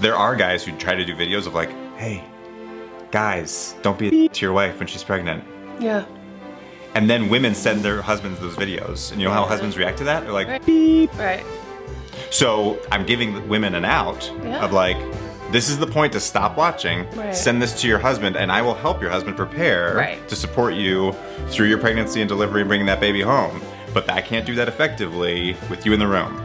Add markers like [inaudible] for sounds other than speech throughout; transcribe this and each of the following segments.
there are guys who try to do videos of like, hey, guys, don't be a to your wife when she's pregnant. Yeah. And then women send their husbands those videos. And you know how husbands react to that? They're like, Right. beep. Right. So I'm giving women an out Yeah. of like, this is the point to stop watching. Right. Send this to your husband, and I will help your husband prepare Right. to support you through your pregnancy and delivery and bringing that baby home. But I can't do that effectively with you in the room.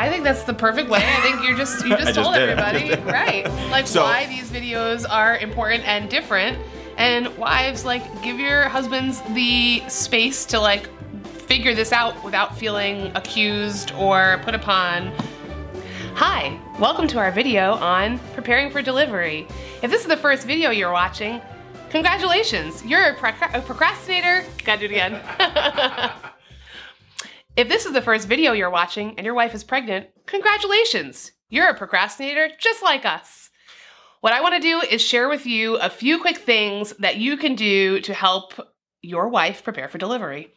I think that's the perfect way. I think you're just you [laughs] just just told everybody just right, like So- why these videos are important and different. And wives, like, give your husbands the space to like figure this out without feeling accused or put upon. Hi, welcome to our video on preparing for delivery. If this is the first video you're watching, congratulations, you're a, a procrastinator. Gotta do it again. [laughs] If this is the first video you're watching and your wife is pregnant, congratulations! You're a procrastinator just like us. What I want to do is share with you a few quick things that you can do to help your wife prepare for delivery.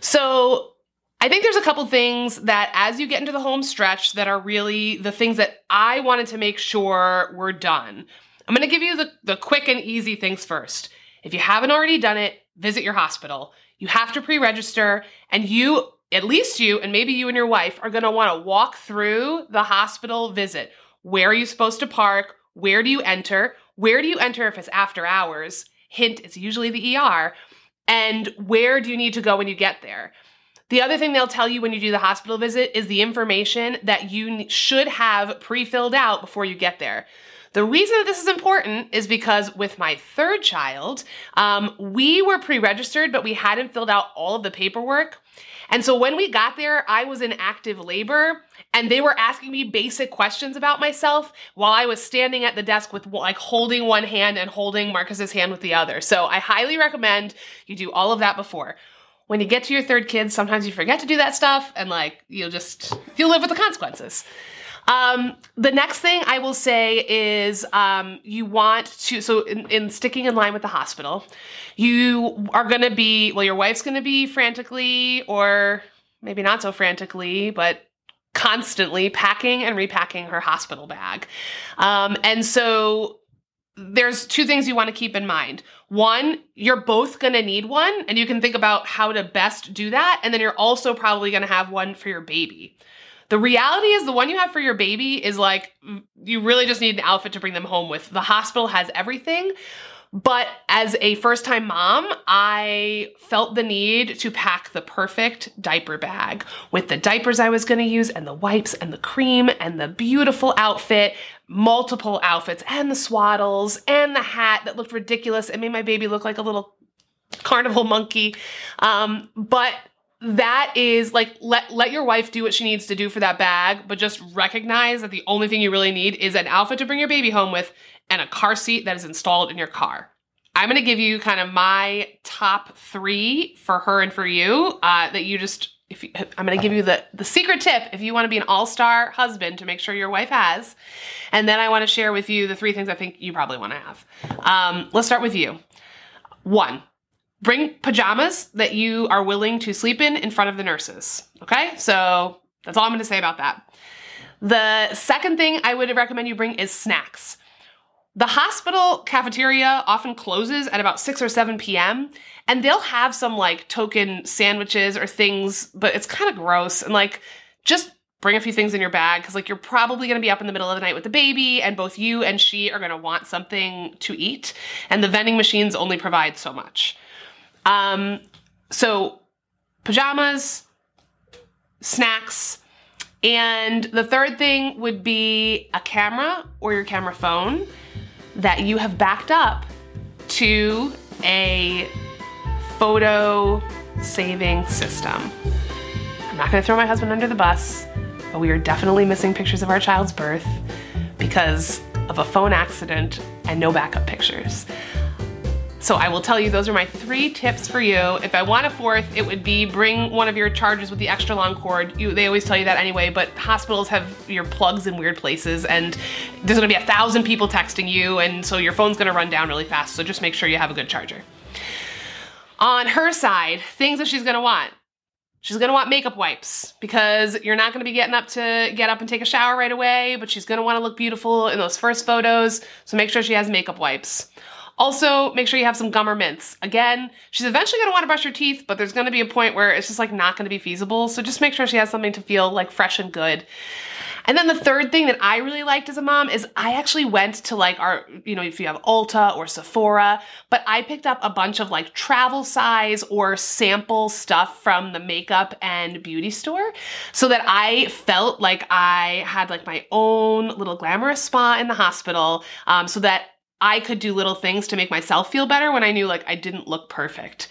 So, I think there's a couple things that as you get into the home stretch that are really the things that I wanted to make sure were done. I'm going to give you the, the quick and easy things first. If you haven't already done it, visit your hospital. You have to pre register, and you, at least you, and maybe you and your wife, are gonna wanna walk through the hospital visit. Where are you supposed to park? Where do you enter? Where do you enter if it's after hours? Hint, it's usually the ER. And where do you need to go when you get there? The other thing they'll tell you when you do the hospital visit is the information that you should have pre filled out before you get there. The reason that this is important is because with my third child, um, we were pre registered, but we hadn't filled out all of the paperwork. And so when we got there, I was in active labor and they were asking me basic questions about myself while I was standing at the desk with like holding one hand and holding Marcus's hand with the other. So I highly recommend you do all of that before. When you get to your third kid, sometimes you forget to do that stuff and like you'll just you'll live with the consequences. Um, the next thing I will say is um, you want to, so in, in sticking in line with the hospital, you are going to be, well, your wife's going to be frantically or maybe not so frantically, but constantly packing and repacking her hospital bag. Um, and so there's two things you want to keep in mind. One, you're both going to need one, and you can think about how to best do that. And then you're also probably going to have one for your baby. The reality is, the one you have for your baby is like, mm, you really just need an outfit to bring them home with. The hospital has everything. But as a first time mom, I felt the need to pack the perfect diaper bag with the diapers I was going to use, and the wipes, and the cream, and the beautiful outfit, multiple outfits, and the swaddles, and the hat that looked ridiculous. It made my baby look like a little carnival monkey. Um, but that is like let let your wife do what she needs to do for that bag, but just recognize that the only thing you really need is an outfit to bring your baby home with and a car seat that is installed in your car. I'm gonna give you kind of my top three for her and for you uh, that you just. If you, I'm gonna give you the the secret tip if you want to be an all star husband to make sure your wife has, and then I want to share with you the three things I think you probably want to have. Um, let's start with you. One, bring pajamas that you are willing to sleep in in front of the nurses. Okay, so that's all I'm gonna say about that. The second thing I would recommend you bring is snacks. The hospital cafeteria often closes at about 6 or 7 p.m. and they'll have some like token sandwiches or things, but it's kind of gross. And like, just bring a few things in your bag because like you're probably going to be up in the middle of the night with the baby and both you and she are going to want something to eat and the vending machines only provide so much. Um, so pajamas, snacks, and the third thing would be a camera or your camera phone that you have backed up to a photo saving system. I'm not gonna throw my husband under the bus, but we are definitely missing pictures of our child's birth because of a phone accident and no backup pictures. So I will tell you, those are my three tips for you. If I want a fourth, it would be bring one of your chargers with the extra long cord. You, they always tell you that anyway, but hospitals have your plugs in weird places, and there's gonna be a thousand people texting you, and so your phone's gonna run down really fast. So just make sure you have a good charger. On her side, things that she's gonna want She's gonna want makeup wipes because you're not gonna be getting up to get up and take a shower right away, but she's gonna wanna look beautiful in those first photos. So make sure she has makeup wipes. Also, make sure you have some gum or mints. Again, she's eventually gonna wanna brush her teeth, but there's gonna be a point where it's just like not gonna be feasible. So just make sure she has something to feel like fresh and good. And then the third thing that I really liked as a mom is I actually went to like our, you know, if you have Ulta or Sephora, but I picked up a bunch of like travel size or sample stuff from the makeup and beauty store so that I felt like I had like my own little glamorous spa in the hospital um, so that I could do little things to make myself feel better when I knew like I didn't look perfect.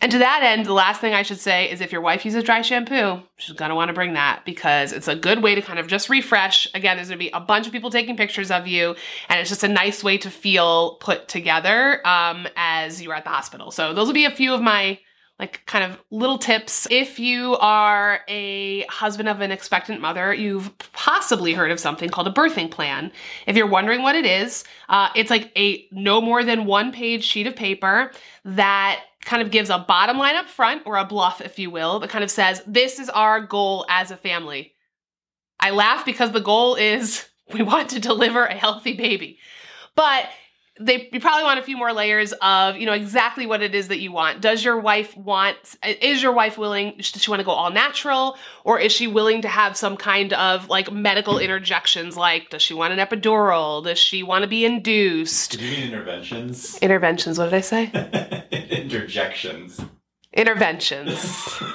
And to that end, the last thing I should say is if your wife uses dry shampoo, she's gonna wanna bring that because it's a good way to kind of just refresh. Again, there's gonna be a bunch of people taking pictures of you, and it's just a nice way to feel put together um, as you're at the hospital. So those will be a few of my like kind of little tips. If you are a husband of an expectant mother, you've possibly heard of something called a birthing plan. If you're wondering what it is, uh, it's like a no more than one page sheet of paper that kind of gives a bottom line up front or a BLUF, if you will, that kind of says, this is our goal as a family. I laugh because the goal is [laughs] we want to deliver a healthy baby. But they you probably want a few more layers of you know exactly what it is that you want. Does your wife want is your wife willing does she want to go all natural? Or is she willing to have some kind of like medical interjections like does she want an epidural? Does she want to be induced? Did you mean interventions? interventions what did i say? [laughs] Interjections. interventions. [laughs]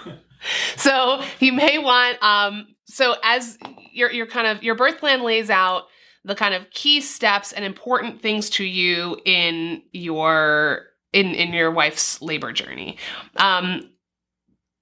So you may want um so as your your kind of your birth plan lays out the kind of key steps and important things to you in your in in your wife's labor journey um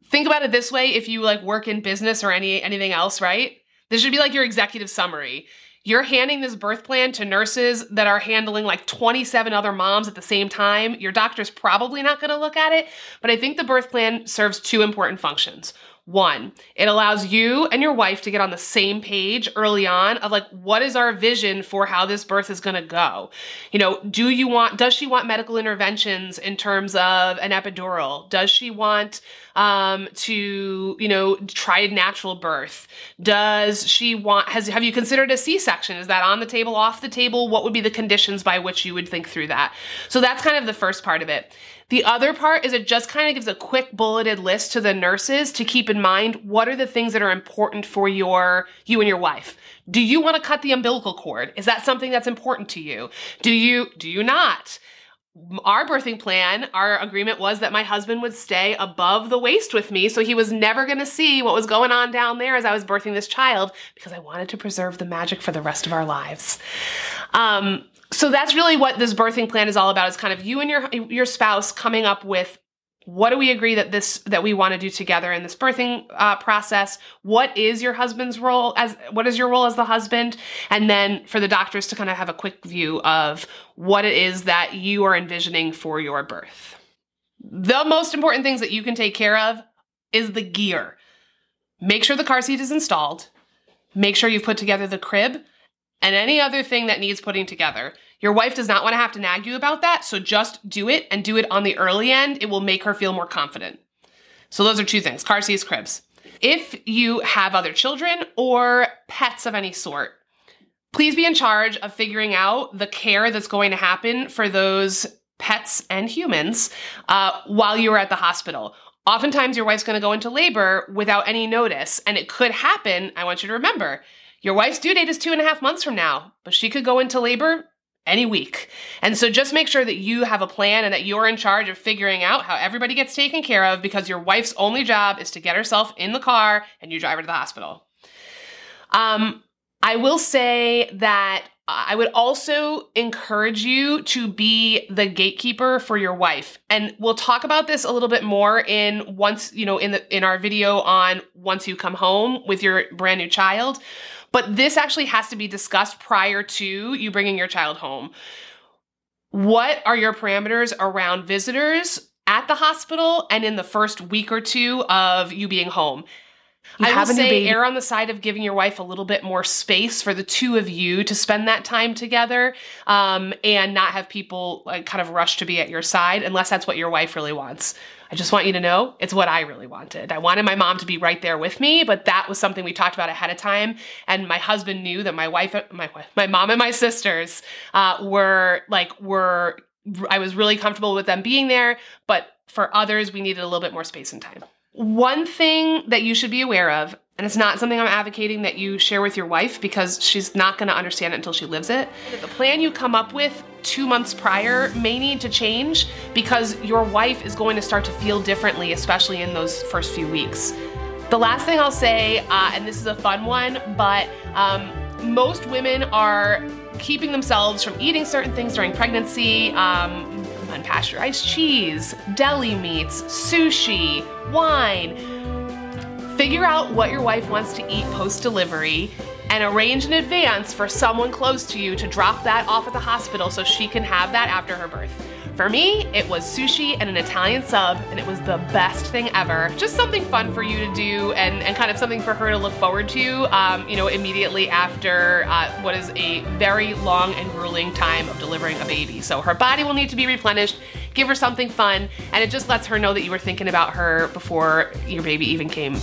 think about it this way if you like work in business or any anything else right this should be like your executive summary you're handing this birth plan to nurses that are handling like 27 other moms at the same time. Your doctor's probably not going to look at it, but I think the birth plan serves two important functions. One, it allows you and your wife to get on the same page early on of like, what is our vision for how this birth is going to go? You know, do you want, does she want medical interventions in terms of an epidural? Does she want um, to, you know, try a natural birth? Does she want, has, have you considered a C section? Is that on the table, off the table? What would be the conditions by which you would think through that? So that's kind of the first part of it. The other part is it just kind of gives a quick bulleted list to the nurses to keep in mind what are the things that are important for your you and your wife. Do you want to cut the umbilical cord? Is that something that's important to you? Do you do you not? Our birthing plan, our agreement was that my husband would stay above the waist with me so he was never going to see what was going on down there as I was birthing this child because I wanted to preserve the magic for the rest of our lives. Um, so that's really what this birthing plan is all about is kind of you and your your spouse coming up with what do we agree that this that we want to do together in this birthing uh, process? What is your husband's role as what is your role as the husband? And then for the doctors to kind of have a quick view of what it is that you are envisioning for your birth. The most important things that you can take care of is the gear. Make sure the car seat is installed. Make sure you've put together the crib and any other thing that needs putting together. Your wife does not want to have to nag you about that, so just do it and do it on the early end. It will make her feel more confident. So, those are two things car seats, cribs. If you have other children or pets of any sort, please be in charge of figuring out the care that's going to happen for those pets and humans uh, while you are at the hospital. Oftentimes, your wife's going to go into labor without any notice, and it could happen. I want you to remember your wife's due date is two and a half months from now, but she could go into labor any week. And so just make sure that you have a plan and that you're in charge of figuring out how everybody gets taken care of because your wife's only job is to get herself in the car and you drive her to the hospital. Um, I will say that I would also encourage you to be the gatekeeper for your wife. And we'll talk about this a little bit more in once, you know, in the in our video on once you come home with your brand new child. But this actually has to be discussed prior to you bringing your child home. What are your parameters around visitors at the hospital and in the first week or two of you being home? You I have will say baby. err on the side of giving your wife a little bit more space for the two of you to spend that time together, um, and not have people like kind of rush to be at your side unless that's what your wife really wants. I just want you to know it's what I really wanted. I wanted my mom to be right there with me, but that was something we talked about ahead of time. And my husband knew that my wife, my wife, my mom, and my sisters uh, were like were. I was really comfortable with them being there, but for others, we needed a little bit more space and time. One thing that you should be aware of, and it's not something I'm advocating that you share with your wife because she's not going to understand it until she lives it. The plan you come up with two months prior may need to change because your wife is going to start to feel differently, especially in those first few weeks. The last thing I'll say, uh, and this is a fun one, but um, most women are keeping themselves from eating certain things during pregnancy. Um, unpasteurized cheese, deli meats, sushi, wine. Figure out what your wife wants to eat post delivery and arrange in advance for someone close to you to drop that off at the hospital so she can have that after her birth. For me, it was sushi and an Italian sub, and it was the best thing ever. Just something fun for you to do and, and kind of something for her to look forward to, um, you know, immediately after uh, what is a very long and grueling time of delivering a baby. So her body will need to be replenished. Give her something fun, and it just lets her know that you were thinking about her before your baby even came